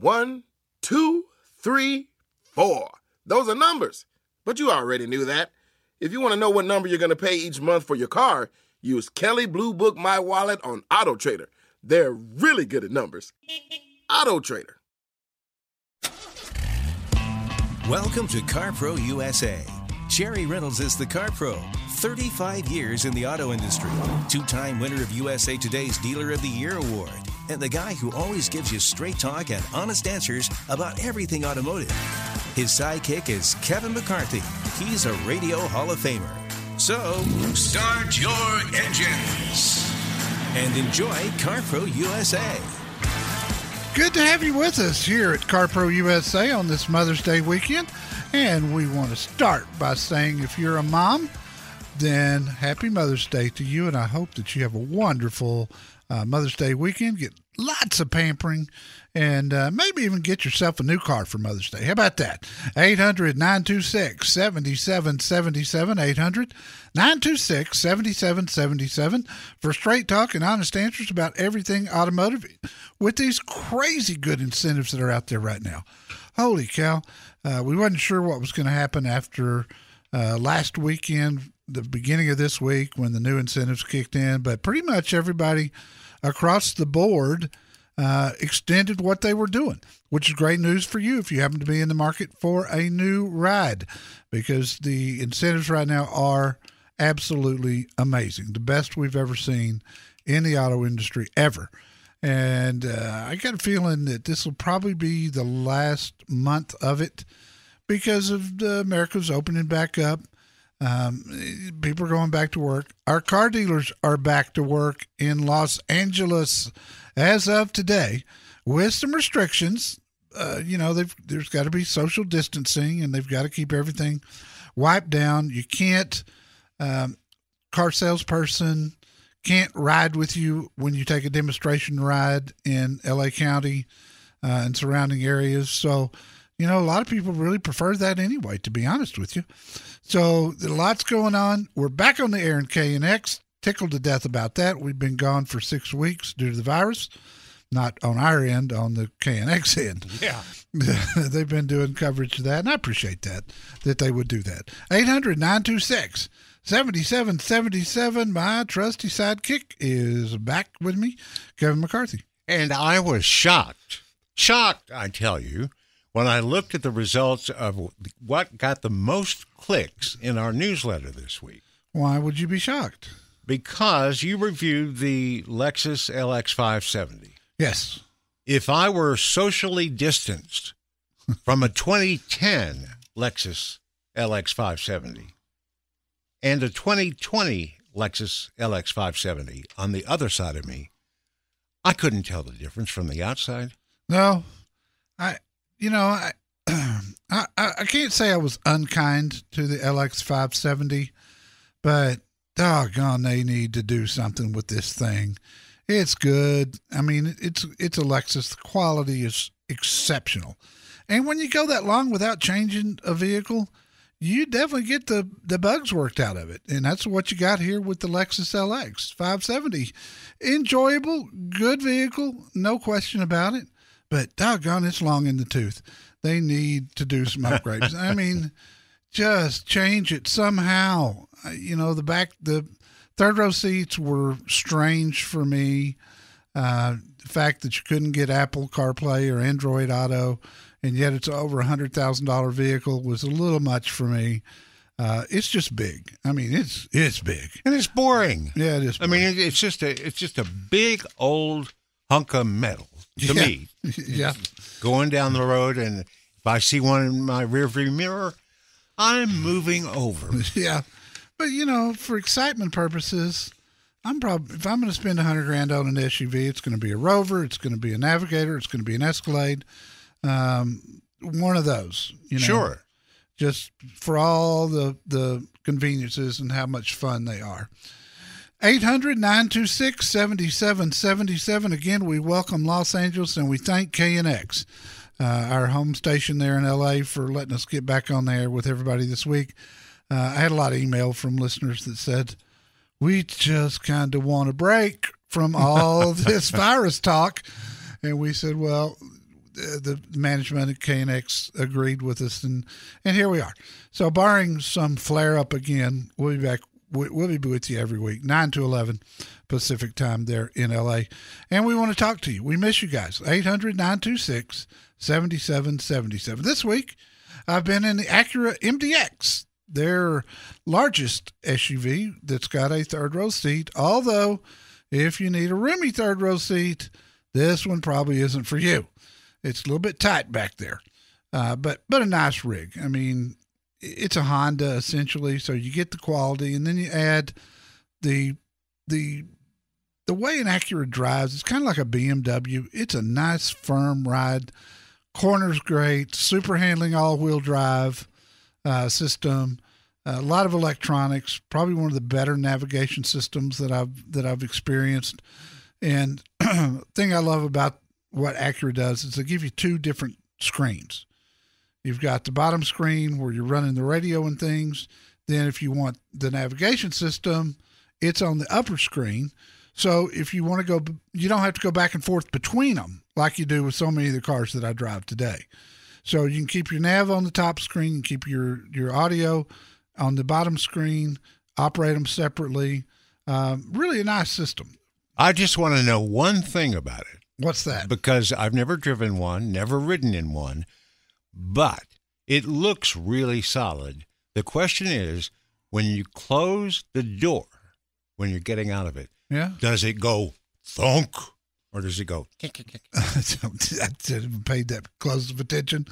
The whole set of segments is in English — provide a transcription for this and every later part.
One, two, three, four. Those are numbers. But you already knew that. If you want to know what number you're going to pay each month for your car, use Kelley Blue Book My Wallet on Auto Trader. They're really good at numbers. Auto Trader. Welcome to CarPro USA. Jerry Reynolds is the CarPro. 35 years in the auto industry. Two time winner of USA Today's Dealer of the Year award. And the guy who always gives you straight talk and honest answers about everything automotive. His sidekick is Kevin McCarthy. He's a Radio Hall of Famer. So, start your engines and enjoy CarPro USA. Good to have you with us here at CarPro USA on this Mother's Day weekend. And we want to start by saying if you're a mom, then happy Mother's Day to you. And I hope that you have a wonderful uh, Mother's Day weekend. Get lots of pampering and uh, maybe even get yourself a new car for Mother's Day. How about that? 800 926 7777. 800 926 7777 for straight talk and honest answers about everything automotive with these crazy good incentives that are out there right now. Holy cow. Uh, we wasn't sure what was going to happen after uh, last weekend, the beginning of this week when the new incentives kicked in, but pretty much everybody across the board uh, extended what they were doing, which is great news for you if you happen to be in the market for a new ride, because the incentives right now are absolutely amazing, the best we've ever seen in the auto industry ever. And uh, I got a feeling that this will probably be the last month of it because of the America's opening back up. Um, people are going back to work. Our car dealers are back to work in Los Angeles as of today with some restrictions. Uh, you know, there's got to be social distancing and they've got to keep everything wiped down. You can't, um, car salesperson can't ride with you when you take a demonstration ride in LA County uh, and surrounding areas. So, you know, a lot of people really prefer that anyway, to be honest with you. So, lot's going on. We're back on the air in KNX. Tickled to death about that. We've been gone for six weeks due to the virus. Not on our end, on the KNX end. Yeah. They've been doing coverage of that, and I appreciate that, that they would do that. 800 926 7777. My trusty sidekick is back with me, Kevin McCarthy. And I was shocked, shocked, I tell you, when I looked at the results of what got the most clicks in our newsletter this week. Why would you be shocked? Because you reviewed the Lexus LX 570. Yes. If I were socially distanced from a 2010 Lexus LX 570 and a 2020 Lexus LX 570 on the other side of me, I couldn't tell the difference from the outside. No, I, you know, I, I, I can't say I was unkind to the LX 570, but doggone, they need to do something with this thing. It's good. I mean, it's it's a Lexus. The quality is exceptional, and when you go that long without changing a vehicle, you definitely get the the bugs worked out of it, and that's what you got here with the Lexus LX 570. Enjoyable, good vehicle, no question about it. But doggone, it's long in the tooth. They need to do some upgrades. I mean, just change it somehow. You know, the back the third row seats were strange for me. Uh, the fact that you couldn't get Apple CarPlay or Android Auto and yet it's over a hundred thousand dollar vehicle was a little much for me. Uh, it's just big. I mean, it's it's big and it's boring. Yeah, it is. Boring. I mean, it's just a it's just a big old hunk of metal to yeah. me. yeah, going down the road, and if I see one in my rearview mirror, I'm moving over. Yeah, but you know, for excitement purposes, I'm probably if I'm going to spend a hundred grand on an SUV, it's going to be a Rover, it's going to be a Navigator, it's going to be an Escalade, um, one of those. You know, Sure. just for all the the conveniences and how much fun they are. 800 926 7777. Again, we welcome Los Angeles and we thank KNX, uh, our home station there in LA, for letting us get back on there with everybody this week. Uh, I had a lot of email from listeners that said, We just kind of want a break from all this virus talk. And we said, Well, the the management at KNX agreed with us, and and here we are. So, barring some flare up again, we'll be back. We- We'll be with you every week, nine to eleven Pacific time there in LA, and we want to talk to you. We miss you guys. 800-926-7777. This week, I've been in the Acura MDX, their largest SUV that's got a third row seat. Although, if you need a roomy third row seat, this one probably isn't for you. It's a little bit tight back there, uh, but but a nice rig. I mean, it's a Honda essentially, so you get the quality, and then you add the the the way an Acura drives. It's kind of like a BMW. It's a nice firm ride. Corners great. Super handling all wheel drive uh, system. a lot of electronics. Probably one of the better navigation systems that I've that I've experienced. And thing I love about what Acura does is they give you two different screens. You've got the bottom screen where you're running the radio and things. Then, if you want the navigation system, it's on the upper screen. So, if you want to go, you don't have to go back and forth between them like you do with so many of the cars that I drive today. So, you can keep your nav on the top screen and keep your, your audio on the bottom screen, operate them separately. Um, really a nice system. I just want to know one thing about it What's that? because I've never driven one, never ridden in one, but it looks really solid. The question is when you close the door, when you're getting out of it, Yeah. does it go thunk or does it go? I didn't pay that close of attention.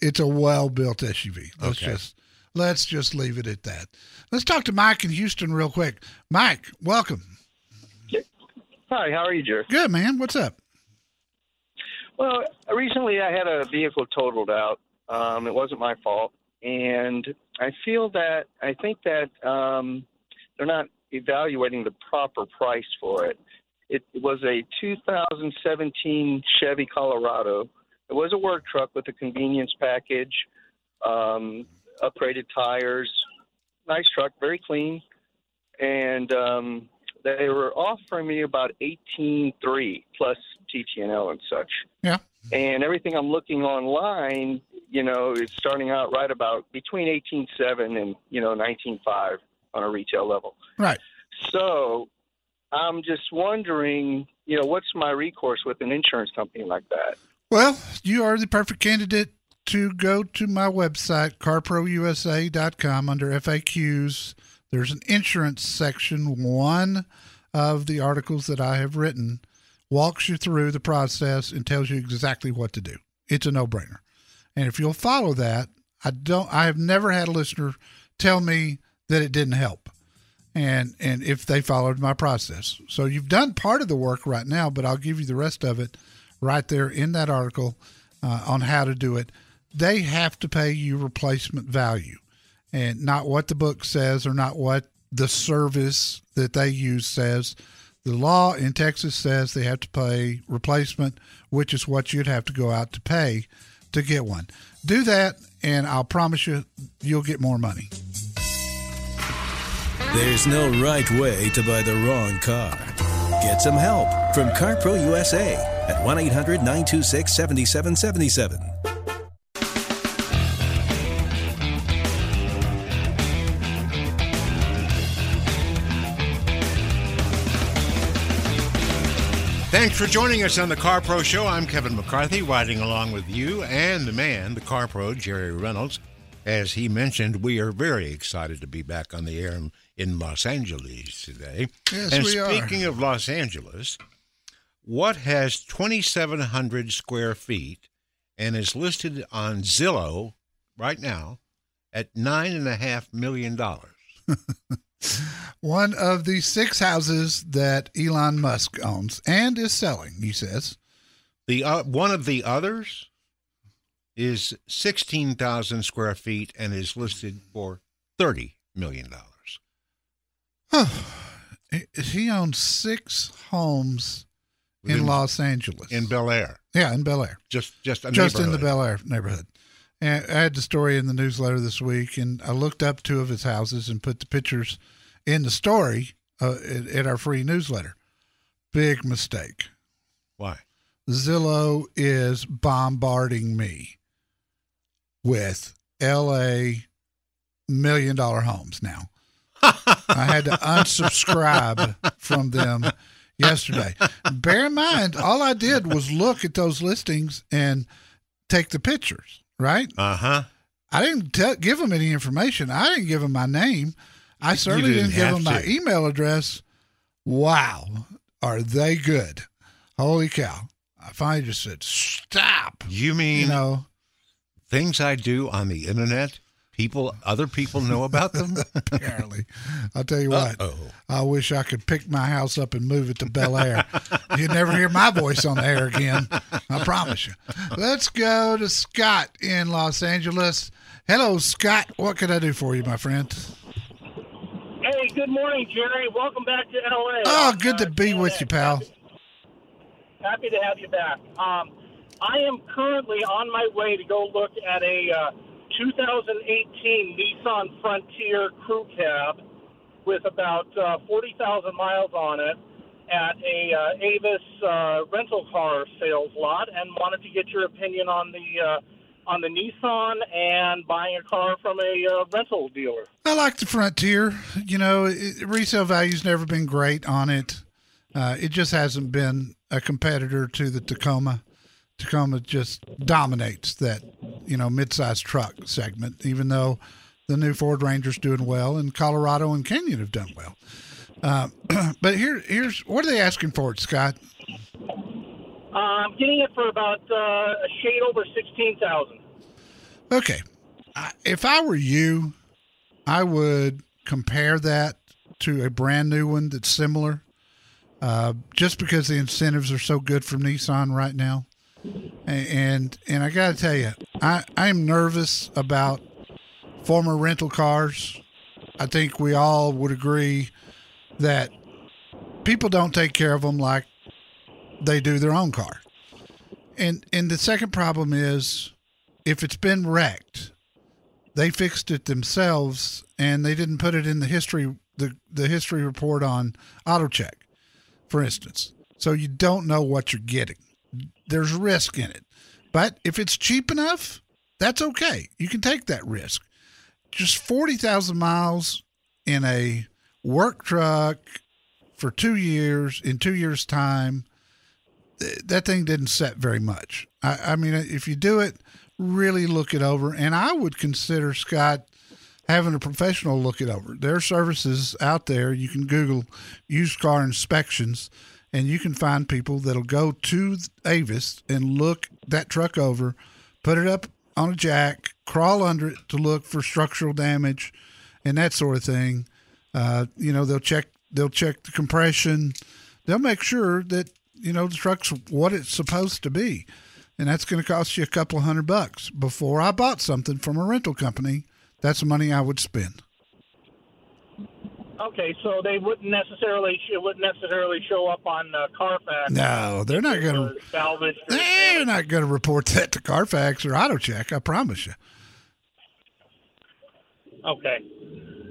It's a well-built SUV. Let's Okay. just let's just leave it at that. Let's talk to Mike in Houston real quick. Mike, welcome. Hi, how are you, Jer? Good man. What's up? Well, recently I had a vehicle totaled out. Um, it wasn't my fault, and I feel that I think that um, they're not evaluating the proper price for it. It was a 2017 Chevy Colorado. It was a work truck with a convenience package, um, upgraded tires, nice truck, very clean, and um, they were offering me about 18.3 plus TTNL and such. Yeah. And everything I'm looking online, you know, is starting out right about between 18.7 and you know 19.5 on a retail level. Right. So I'm just wondering, you know, what's my recourse with an insurance company like that? Well, you are the perfect candidate to go to my website, carprousa.com, under FAQs. There's an insurance section. One of the articles that I have written walks you through the process and tells you exactly what to do. It's a no brainer. And if you'll follow that, I don't I have never had a listener tell me that it didn't help. And and if they followed my process. So you've done part of the work right now, but I'll give you the rest of it right there in that article uh, on how to do it. They have to pay you replacement value and not what the book says or not what the service that they use says. The law in Texas says they have to pay replacement, which is what you'd have to go out to pay to get one. Do that, and I'll promise you, you'll get more money. There's no right way to buy the wrong car. Get some help from CarPro USA at 1 800 926 7777. Thanks for joining us on the Car Pro Show. I'm Kevin McCarthy, riding along with you and the man, the Car Pro, Jerry Reynolds. As he mentioned, we are very excited to be back on the air in, Los Angeles today. Yes, and we are. speaking of Los Angeles, what has 2,700 square feet and is listed on Zillow right now at $9.5 million? One of the six houses that Elon Musk owns and is selling, he says. The uh, one of the others is sixteen thousand square feet and is listed for thirty million dollars. he owns six homes in, In- Los Angeles. in Bel Air, yeah, in Bel Air. just just just in the. Bel Air neighborhood. And I had the story in the newsletter this week, and I looked up two of his houses and put the pictures in the story uh, at, at our free newsletter. Big mistake. Why? Zillow is bombarding me with LA million dollar homes now. I had to unsubscribe from them yesterday. Bear in mind, all I did was look at those listings and take the pictures, right? Uh huh. I didn't tell give them any information. I didn't give them my name. I certainly didn't didn't, give them my email address. Wow, are they good? Holy cow. I finally just said, stop. You mean You know, things I do on the internet? People, other people know about them. apparently. I'll tell you what, oh. I wish I could pick my house up and move it to Bel Air. You'd never hear my voice on the air again. I promise you. Let's go to Scott in Los Angeles. Hello, Scott. What can I do for you, my friend? Hey, good morning, Jerry. Welcome back to LA. Oh, Uh, good to be with you, pal. Happy to have you back. Um, I am currently on my way to go look at a uh, 2018 Nissan Frontier Crew Cab with about uh, 40,000 miles on it at a uh, Avis uh, rental car sales lot, and wanted to get your opinion on the uh, on the Nissan and buying a car from a uh, rental dealer. I like the Frontier. You know, it, resale value's never been great on it. Uh, it just hasn't been a competitor to the Tacoma. Tacoma just dominates that, you know, mid-sized truck segment. Even though the new Ford Ranger's doing well, and Colorado and Canyon have done well. Uh, but here, here's what are they asking for it, Scott? Uh, I'm getting it for about uh, a shade over 16,000. Okay. I- If I were you, I would compare that to a brand new one that's similar, uh, just because the incentives are so good from Nissan right now. And and I got to tell you, I I'm nervous about former rental cars. I think we all would agree that people don't take care of them like they do their own car. And and the second problem is if it's been wrecked, they fixed it themselves and they didn't put it in the history the, the history report on AutoCheck, for instance. So you don't know what you're getting. There's risk in it. But if it's cheap enough, that's okay. You can take that risk. Just 40,000 miles in a work truck for two years, in two years' time, th- that thing didn't set very much. I, I mean, if you do it, really look it over. And I would consider, Scott, having a professional look it over. There are services out there. You can Google used car inspections, and you can find people that'll go to Avis and look that truck over, put it up on a jack, crawl under it to look for structural damage and that sort of thing. Uh, you know, they'll check they'll check the compression. They'll make sure that you know the truck's what it's supposed to be, and that's going to cost you a couple hundred bucks. Before I bought something from a rental company, that's money I would spend. Okay, so they wouldn't necessarily it wouldn't necessarily show up on uh, Carfax. No, they're not going to. salvage. They're not going to report that to Carfax or AutoCheck. I promise you. Okay.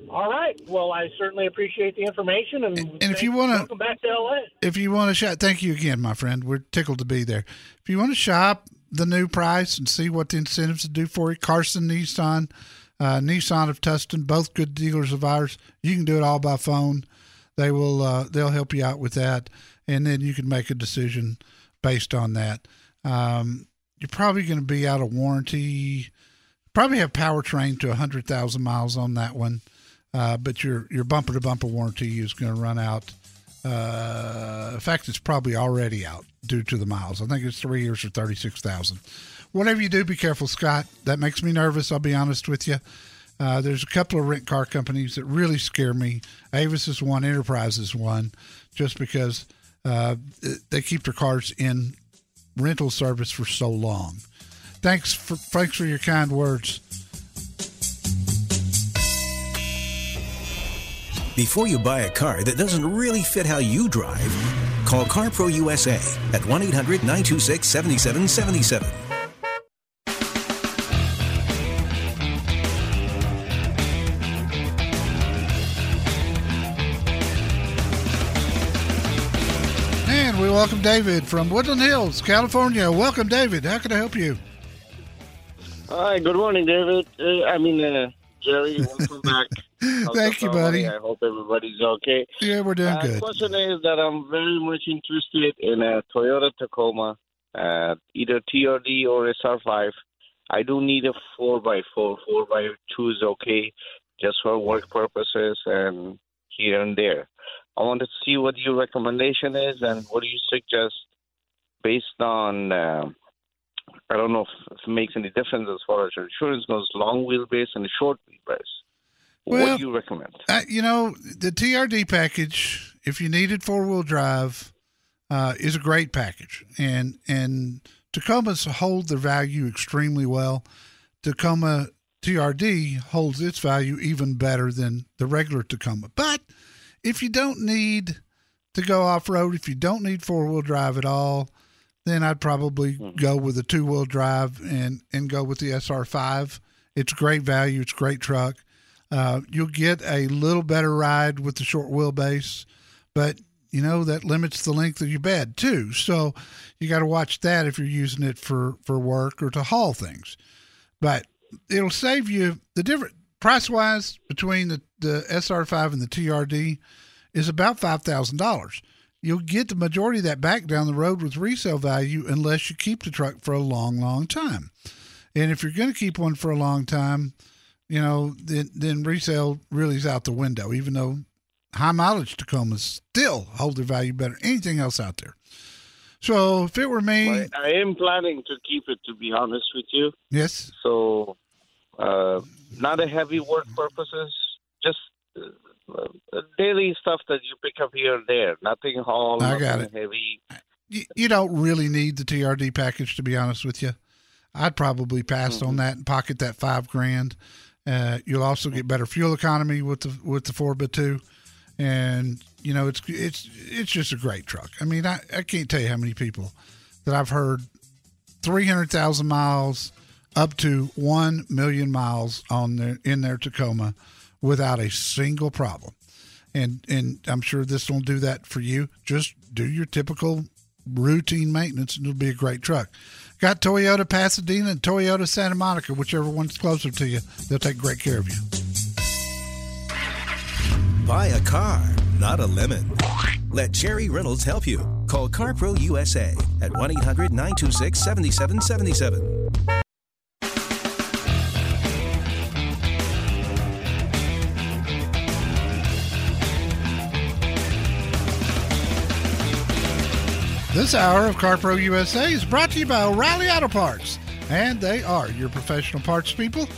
All right. Well, I certainly appreciate the information, and, And if you wanna- welcome back to LA. if you want to shop, thank you again, my friend. We're tickled to be there. If you want to shop the new price and see what the incentives do for you, Carson Nissan, uh, Nissan of Tustin, both good dealers of ours. You can do it all by phone. They will. Uh, they'll help you out with that, and then you can make a decision based on that. Um, you're probably going to be out of warranty. Probably have powertrain to hundred thousand miles on that one, uh, but your your bumper to bumper warranty is going to run out. Uh, in fact, it's probably already out due to the miles. I think it's three years or thirty six thousand. Whatever you do, be careful, Scott. That makes me nervous. I'll be honest with you. Uh, there's a couple of rent car companies that really scare me. Avis is one, Enterprise is one, just because uh, they keep their cars in rental service for so long. Thanks for thanks for your kind words. Before you buy a car that doesn't really fit how you drive, call CarPro USA at 1 800 926 7777. Welcome David from Woodland Hills, California. Welcome, David. How can I help you? Hi, good morning, David. Uh, I mean, uh, Jerry, welcome back. Thank you, buddy. I hope everybody's okay. Yeah, we're doing Uh, good. question is that I'm very much interested in a Toyota Tacoma, uh, either TRD or SR5. I do need a 4x4. 4x2 is okay, just for work purposes and here and there. I want to see what your recommendation is and what do you suggest based on. um I don't know if, if it makes any difference as far as your insurance goes, long wheelbase and short wheelbase. what do you recommend? Uh, you know, the TRD package, if you needed four wheel drive, uh, is a great package, and and Tacomas hold their value extremely well. Tacoma TRD holds its value even better than the regular Tacoma. But if you don't need to go off road, if you don't need four wheel drive at all, then I'd probably go with a two wheel drive and and go with the SR5. It's great value. It's great truck. Uh, you'll get a little better ride with the short wheelbase, but you know that limits the length of your bed too. So you got to watch that if you're using it for for work or to haul things. But it'll save you the different price wise between the the SR5 and the TRD is about five thousand dollars. You'll get the majority of that back down the road with resale value unless you keep the truck for a long, long time. And if you're going to keep one for a long time, you know, then then resale really is out the window. Even though high mileage Tacomas still hold their value better than anything else out there. So if it were me, I am planning to keep it, to be honest with you. yes, So, uh, not a heavy work purposes, just uh, uh, daily stuff that you pick up here and there. Nothing haul, I nothing got it. heavy. you, you don't really need the TRD package to be honest with you. I'd probably pass on that and pocket that five grand. Uh, you'll also get better fuel economy with the with the four by two, and you know it's it's it's just a great truck. I mean, I, I can't tell you how many people that I've heard three hundred thousand miles up to one million miles on their in their Tacoma without a single problem. And and I'm sure this will do that for you. Just do your typical routine maintenance and it'll be a great truck. Got Toyota Pasadena and Toyota Santa Monica, whichever one's closer to you. They'll take great care of you. Buy a car, not a lemon. Let Jerry Reynolds help you. Call CarPro USA at 1 800 926 7777. This hour of CarPro USA is brought to you by O'Reilly Auto Parts, and they are your professional parts people.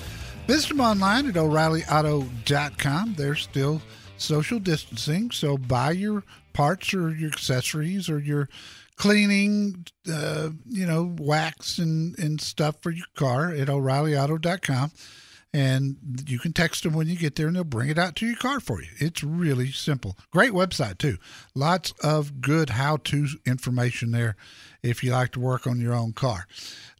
Visit them online at o'ReillyAuto.com. They're still social distancing, so buy your parts or your accessories or your cleaning, uh, you know, wax and, and stuff for your car at o'ReillyAuto.com. And you can text them when you get there and they'll bring it out to your car for you. It's really simple. Great website, too. Lots of good how to information there if you like to work on your own car.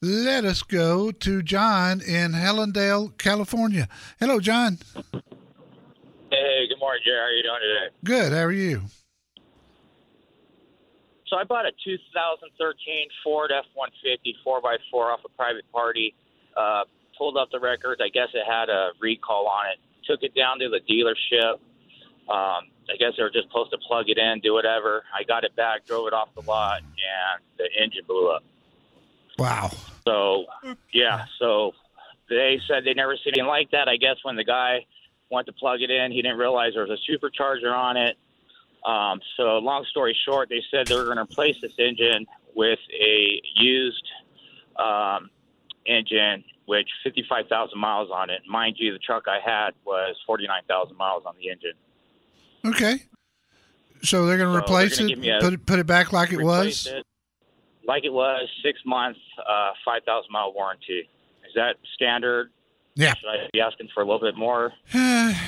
Let us go to John in Helendale, California. Hello, John. Hey, good morning, Jerry. How are you doing today? Good. How are you? So I bought a 2013 Ford F-150 4x4 off a private party. Uh, pulled up the records. I guess it had a recall on it. Took it down to the dealership. Um, I guess they were just supposed to plug it in, do whatever. I got it back, drove it off the lot, and the engine blew up. Wow. So, yeah, so they said they never seen anything like that. I guess when the guy went to plug it in, he didn't realize there was a supercharger on it. Um, so, long story short, they said they were going to replace this engine with a used um, engine, which 55,000 miles on it. Mind you, the truck I had was 49,000 miles on the engine. Okay. So they're going to So replace it, put it, put it back like it was. it like it was, six months, uh, 5,000 mile warranty. Is that standard? Yeah. Should I be asking for a little bit more?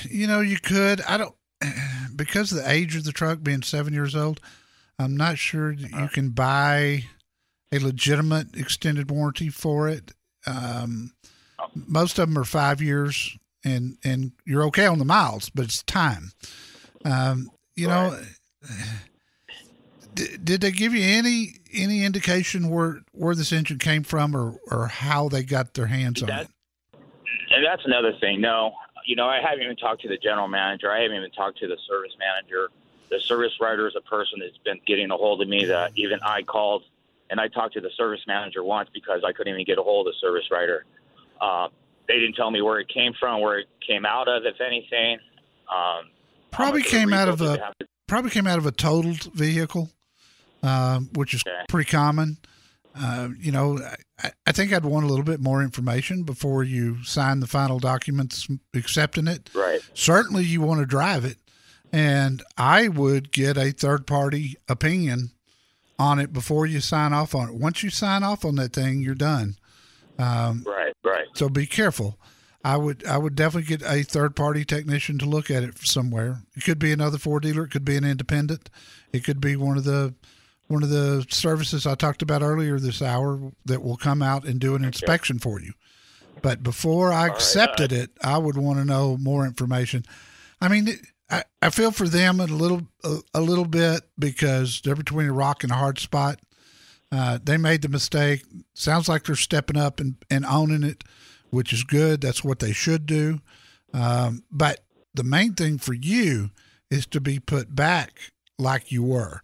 you know, you could. I don't because of the age of the truck being seven years old. I'm not sure that you can buy a legitimate extended warranty for it. Um, most of them are five years, and and you're okay on the miles, but it's time. Um, you know, did, did they give you any any indication where where this engine came from, or or how they got their hands on it? And that's another thing. No, you know, I haven't even talked to the general manager. I haven't even talked to the service manager. The service writer is a person that's been getting a hold of me that even I called and I talked to the service manager once because I couldn't even get a hold of the service writer. Uh, they didn't tell me where it came from, where it came out of, if anything. Um, Probably came out of a to- probably came out of a totaled vehicle, um, which is Okay. pretty common. Uh, you know, I, I think I'd want a little bit more information before you sign the final documents accepting it. Right. Certainly, you want to drive it, and I would get a third party opinion on it before you sign off on it. Once you sign off on that thing, you're done. Um, Right, right. so be careful. I would I would definitely get a third party technician to look at it somewhere. It could be another Ford dealer. It could be an independent. It could be one of the one of the services I talked about earlier this hour that will come out and do an inspection for you. But before I accepted it, I would want to know more information. I mean, it- I, I feel for them a little a, a little bit because they're between a rock and a hard spot. Uh, they made the mistake. Sounds like they're stepping up and, and owning it, which is good. That's what they should do. Um, but the main thing for you is to be put back like you were.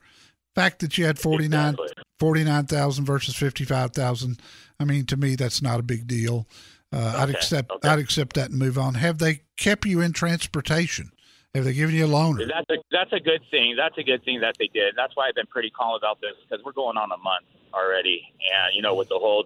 Fact that you had 49 Exactly. 49,000 versus 55,000. I mean, to me, that's not a big deal. Uh, I'd accept, okay. I'd accept that and move on. Have they kept you in transportation? Have they given you a loaner? That's a that's a good thing. That's a good thing that they did. That's why I've been pretty calm about this because we're going on a month already, and you know with the whole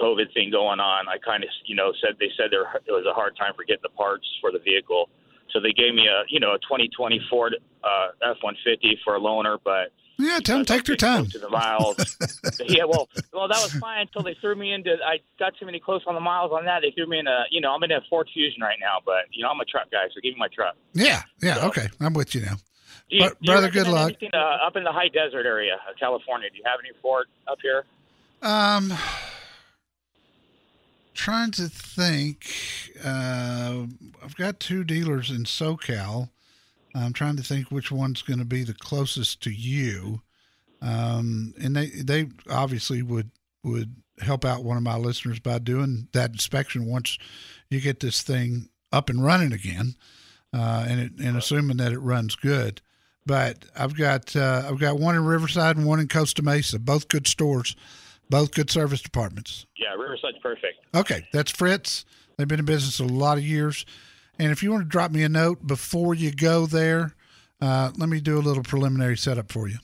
COVID thing going on, I kind of you know said they said there it was a hard time for getting the parts for the vehicle, so they gave me a you know a 2020 Ford uh, F150 for a loaner, but Yeah, tell them take your time. To the miles. yeah, well, well, that was fine until they threw me into. I got too many close on the miles on that. They threw me in a. You know, I'm in a Ford Fusion right now, but you know, I'm a truck guy, so give me my truck. Yeah, yeah, So- okay. I'm with you now. Do you, Bro- do you brother, good luck. anything, uh, up in the high desert area of California, do you have any Ford up here? Um, trying to think. Uh, I've got two dealers in SoCal. I'm trying to think which one's going to be the closest to you. Um, and they they obviously would would help out one of my listeners by doing that inspection once you get this thing up and running again, uh, and it, and assuming that it runs good. But I've got uh, I've got one in Riverside and one in Costa Mesa, both good stores, both good service departments. Yeah, Riverside's perfect. Okay, that's Fritts. They've been in business a lot of years. And if you want to drop me a note before you go there, uh, let me do a little preliminary setup for you.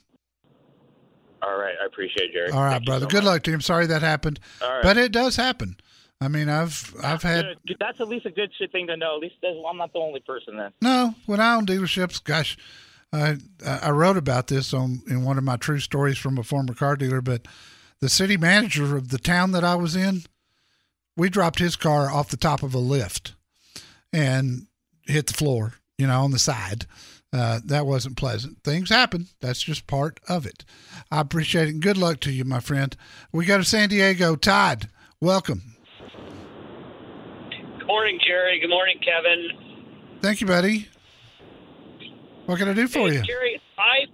All right, I appreciate it, Jerry. All right, Thank brother. so Good much. luck to you. I'm sorry that happened, right. but it does happen. I mean, I've I've had. That's at least a good thing to know. At least I'm not the only person then. no when I own dealerships. Gosh, I I wrote about this on in one of my true stories from a former car dealer. But the city manager of the town that I was in, we dropped his car off the top of a lift and hit the floor. You know, on the side. Uh, that wasn't pleasant. Things happen. That's just part of it. I appreciate it. And good luck to you, my friend. We go to San Diego. Todd, welcome. Good morning, Jerry. Good morning, Kevin. Thank you, buddy. What can I do for Hey, you? Jerry, I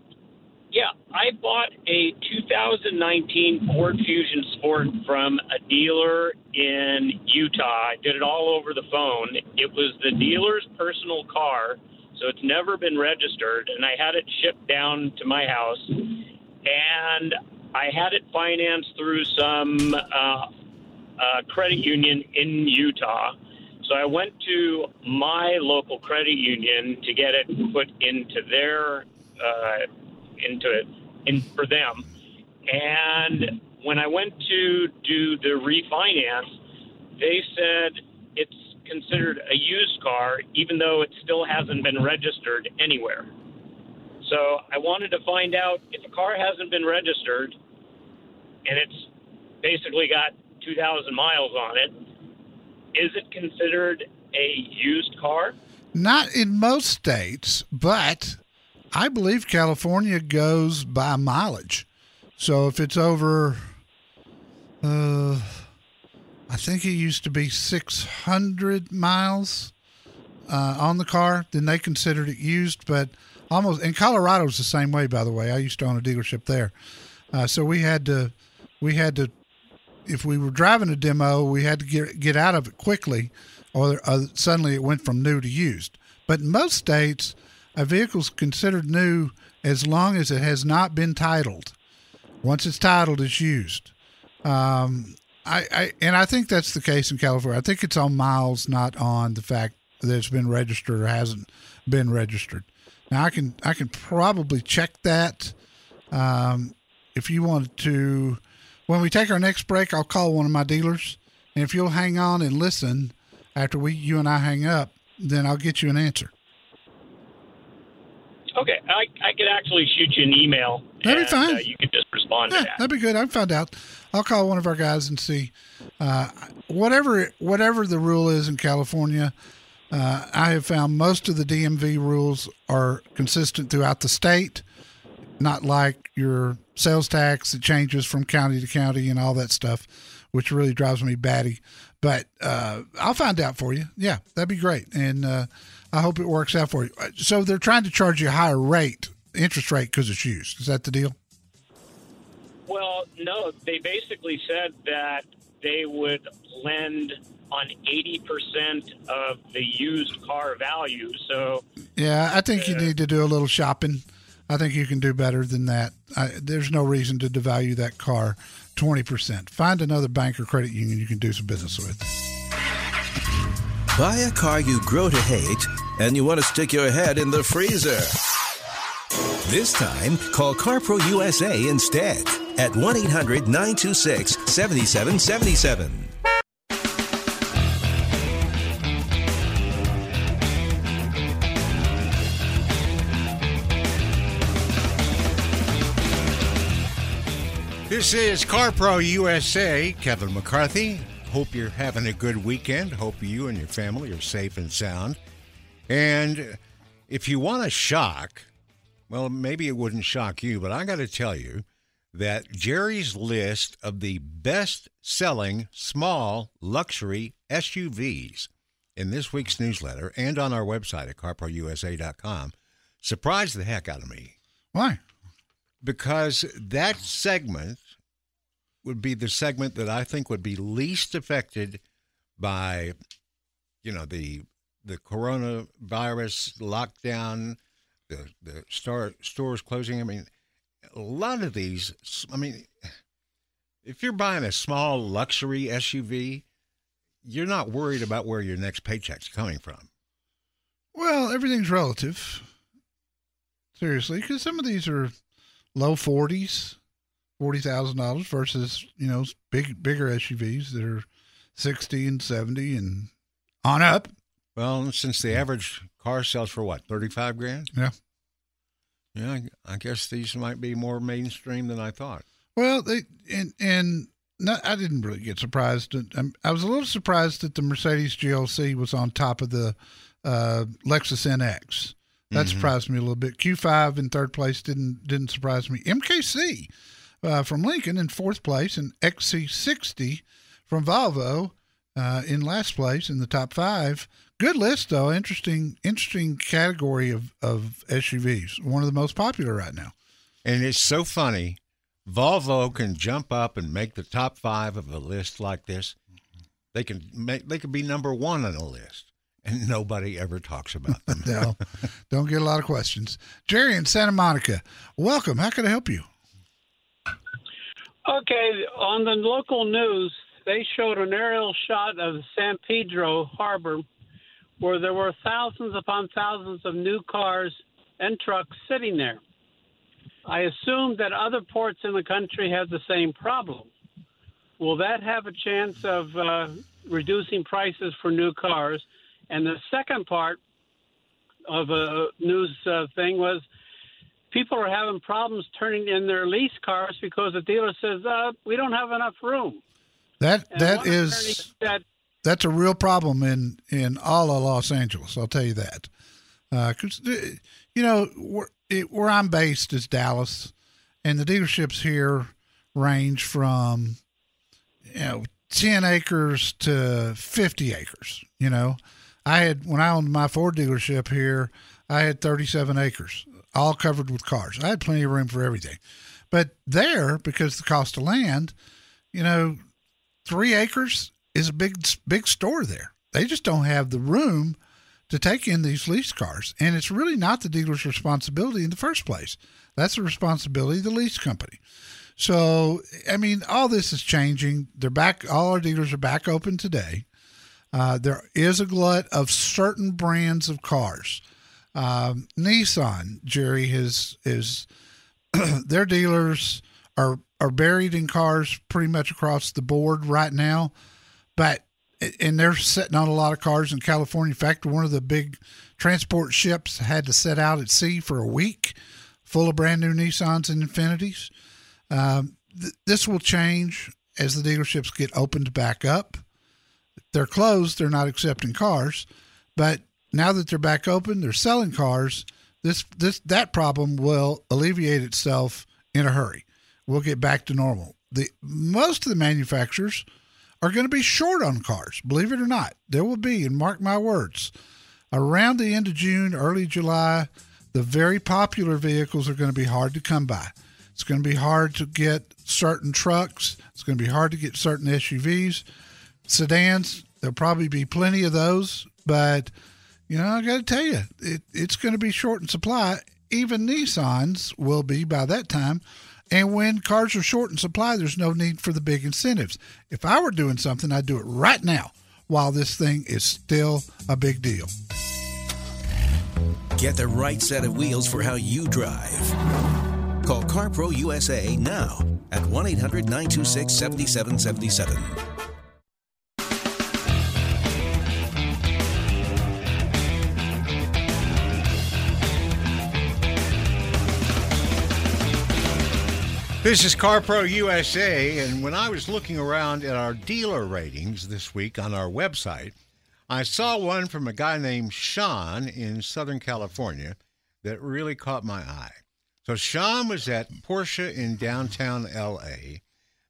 yeah, I bought a 2019 Ford Fusion Sport from a dealer in Utah. I did it all over the phone. It was the dealer's personal car, so it's never been registered, and I had it shipped down to my house, and I had it financed through some uh, uh, credit union in Utah. So I went to my local credit union to get it put into their uh, into it in for them. And when I went to do the refinance, they said it's considered a used car, even though it still hasn't been registered anywhere. So I wanted to find out if a car hasn't been registered and it's basically got 2,000 miles on it, is it considered a used car? Not in most states, but I believe California goes by mileage. So if it's over, uh, I think it used to be 600 miles uh, on the car, then they considered it used. But almost, and Colorado's the same way, by the way. I used to own a dealership there. Uh, so we had to, we had to, if we were driving a demo, we had to get, get out of it quickly or uh, suddenly it went from new to used. But in most states, a vehicle's considered new as long as it has not been titled. Once it's titled, it's used. Um, I, I and I think that's the case in California. I think it's on miles, not on the fact that it's been registered or hasn't been registered. Now I can I can probably check that. Um, if you wanted to, when we take our next break, I'll call one of my dealers, and if you'll hang on and listen after we you and I hang up, then I'll get you an answer. Okay, I, I could actually shoot you an email. That'd and, be fine. Uh, you could just respond Yeah, to that. that'd be good. I found out. I'll call one of our guys and see uh, whatever whatever the rule is in California. Uh, I have found most of the DMV rules are consistent throughout the state, not like your sales tax that changes from county to county and all that stuff, which really drives me batty. But uh, I'll find out for you. Yeah, that'd be great, and uh, I hope it works out for you. Uh, so they're trying to charge you a higher rate, interest rate, because it's used. Is that the deal? Well, no, they basically said that they would lend on 80% of the used car value. So, Yeah, I think you uh, need to do a little shopping. I think you can do better than that. I, there's no reason to devalue that car 20%. Find another bank or credit union you can do some business with. Buy a car you grow to hate and you want to stick your head in the freezer. This time, call CarPro USA instead at 1 800 926 7777. This is CarPro USA. Kevin McCarthy. Hope you're having a good weekend. Hope you and your family are safe and sound. And if you want a shock, well, maybe it wouldn't shock you, but I got to tell you that Jerry's list of the best selling small luxury SUVs in this week's newsletter and on our website at carprousa.com surprised the heck out of me Why? because that segment would be the segment that I think would be least affected by, you know, the the coronavirus lockdown, the the store stores closing. I mean, a lot of these. I mean, if you're buying a small luxury SUV, you're not worried about where your next paycheck's coming from. Well, everything's relative. Seriously, because some of these are low 40s, $40,000 versus, you know, big bigger SUVs that are 60 and 70 and on up. Well, since the average car sells for what, 35 grand? Yeah. Yeah, I, guess these might be more mainstream than I thought. Well, they and and no, I didn't really get surprised. Um, I was a little surprised that the Mercedes GLC was on top of the uh, Lexus NX. That Mhm. surprised me a little bit. Q5 in third place didn't didn't surprise me. MKC uh, from Lincoln in fourth place, and XC60 from Volvo uh, in last place in the top five. Good list though. Interesting interesting category of of SUVs. One of the most popular right now. And it's so funny. Volvo can jump up and make the top five of a list like this. They can make they could be number one on a list, and nobody ever talks about them. No, don't get a lot of questions. Jerry in Santa Monica, welcome. How can I help you? Okay, on the local news, they showed an aerial shot of San Pedro Harbor where there were thousands upon thousands of new cars and trucks sitting there. I assume that other ports in the country have the same problem. will that have a chance of uh, reducing prices for new cars? And the second part of a news uh, thing was people are having problems turning in their lease cars because the dealer says uh, we don't have enough room. That And that is said, that's a real problem in in all of Los Angeles. I'll tell you that. Uh, because uh, you know where, it, where I'm based is Dallas, and the dealerships here range from you know ten acres to fifty acres. You know, I had when I owned my Ford dealership here, I had thirty seven acres, all covered with cars. I had plenty of room for everything. But there, because the cost of land, you know, three acres is a big big store there. They just don't have the room to take in these lease cars, and it's really not the dealer's responsibility in the first place. That's the responsibility of the lease company. So, I mean, all this is changing. They're back. All our dealers are back open today. Uh, there is a glut of certain brands of cars. Um, Nissan, Jerry, has is their dealers are are buried in cars pretty much across the board right now, but and they're sitting on a lot of cars in California. In fact, one of the big transport ships had to set out at sea for a week, full of brand new Nissans and Infinitis. Um, th- this will change as the dealerships get opened back up. They're closed; they're not accepting cars, but now that they're back open, they're selling cars. This this that problem will alleviate itself in a hurry. We'll get back to normal. The most of the manufacturers are going to be short on cars. Believe it or not, there will be, and mark my words, around the end of June, early July, the very popular vehicles are going to be hard to come by. It's going to be hard to get certain trucks. It's going to be hard to get certain SUVs, sedans. There'll probably be plenty of those, but you know, I got to tell you, it, it's going to be short in supply. Even Nissans will be by that time. And when cars are short in supply, there's no need for the big incentives. If I were doing something, I'd do it right now while this thing is still a big deal. Get the right set of wheels for how you drive. Call CarPro USA now at 1 800 926 7777. This is CarPro USA, and when I was looking around at our dealer ratings this week on our website, I saw one from a guy named Sean in Southern California that really caught my eye. So Sean was at Porsche in downtown LA.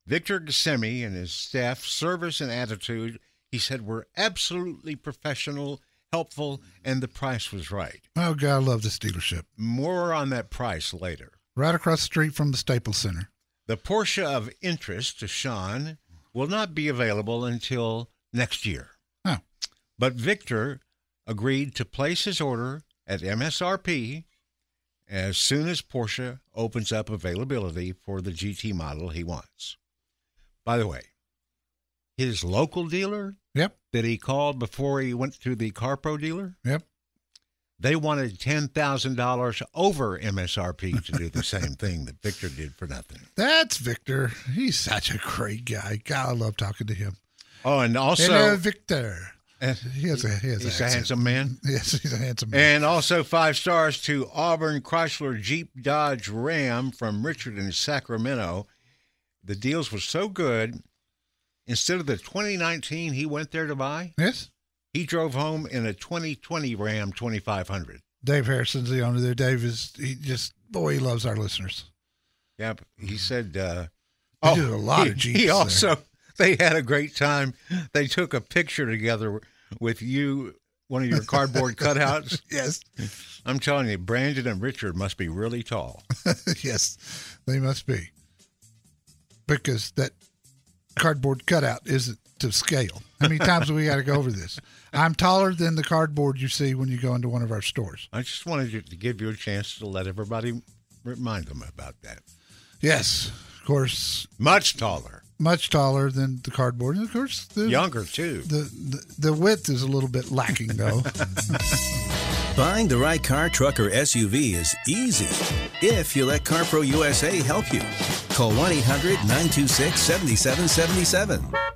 Victor Gassemi and his staff service and attitude, he said, were absolutely professional, helpful, and the price was right. Oh, God, I love this dealership. More on that price later. Right across the street from the Staples Center. The Porsche of interest to Sean will not be available until next year. Oh. But Victor agreed to place his order at MSRP as soon as Porsche opens up availability for the GT model he wants. By the way, his local dealer Yep. that he called before he went to the CarPro dealer, Yep. They wanted $10,000 over MSRP to do the same thing that Victor did for nothing. That's Victor. He's such a great guy. God, I love talking to him. Oh, and also Hello, Victor. Uh, He has a, he has he's an a handsome man. Yes, he's a handsome man. And also five stars to Auburn Chrysler Jeep Dodge Ram from Richard in Sacramento. The deals were so good. Instead of the 2019 he went there to buy, yes, he drove home in a 2020 Ram 2500. Dave Harrison's the owner there. Dave is he just boy, he loves our listeners. Yep. He said, uh, They do a lot he, of Jeeps He there. also, they had a great time. They took a picture together with you, one of your cardboard cutouts. yes, I'm telling you, Brandon and Richard must be really tall. yes, they must be because that cardboard cutout isn't to scale. How many times have we got to go over this? I'm taller than the cardboard you see when you go into one of our stores. I just wanted to give you a chance to let everybody remind them about that. Yes, of course, Much taller, much taller than the cardboard, and of course, the younger too. the, the the width is a little bit lacking though. Buying the right car, truck, or SUV is easy if you let CarPro USA help you. Call 1 800 926 7777.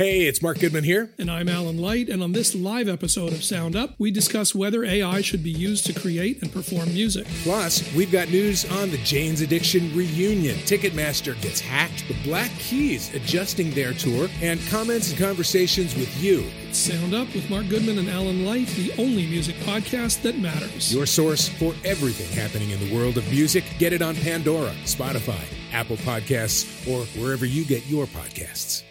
Hey, it's Mark Goodman here. And I'm Alan Light. And on this live episode of Sound Up, we discuss whether AI should be used to create and perform music. Plus, we've got news on the Jane's Addiction reunion. Ticketmaster gets hacked, the Black Keys adjusting their tour, and comments and conversations with you. Sound Up with Mark Goodman and Alan Light, the only music podcast that matters. Your source for everything happening in the world of music. Get it on Pandora, Spotify, Apple Podcasts, or wherever you get your podcasts.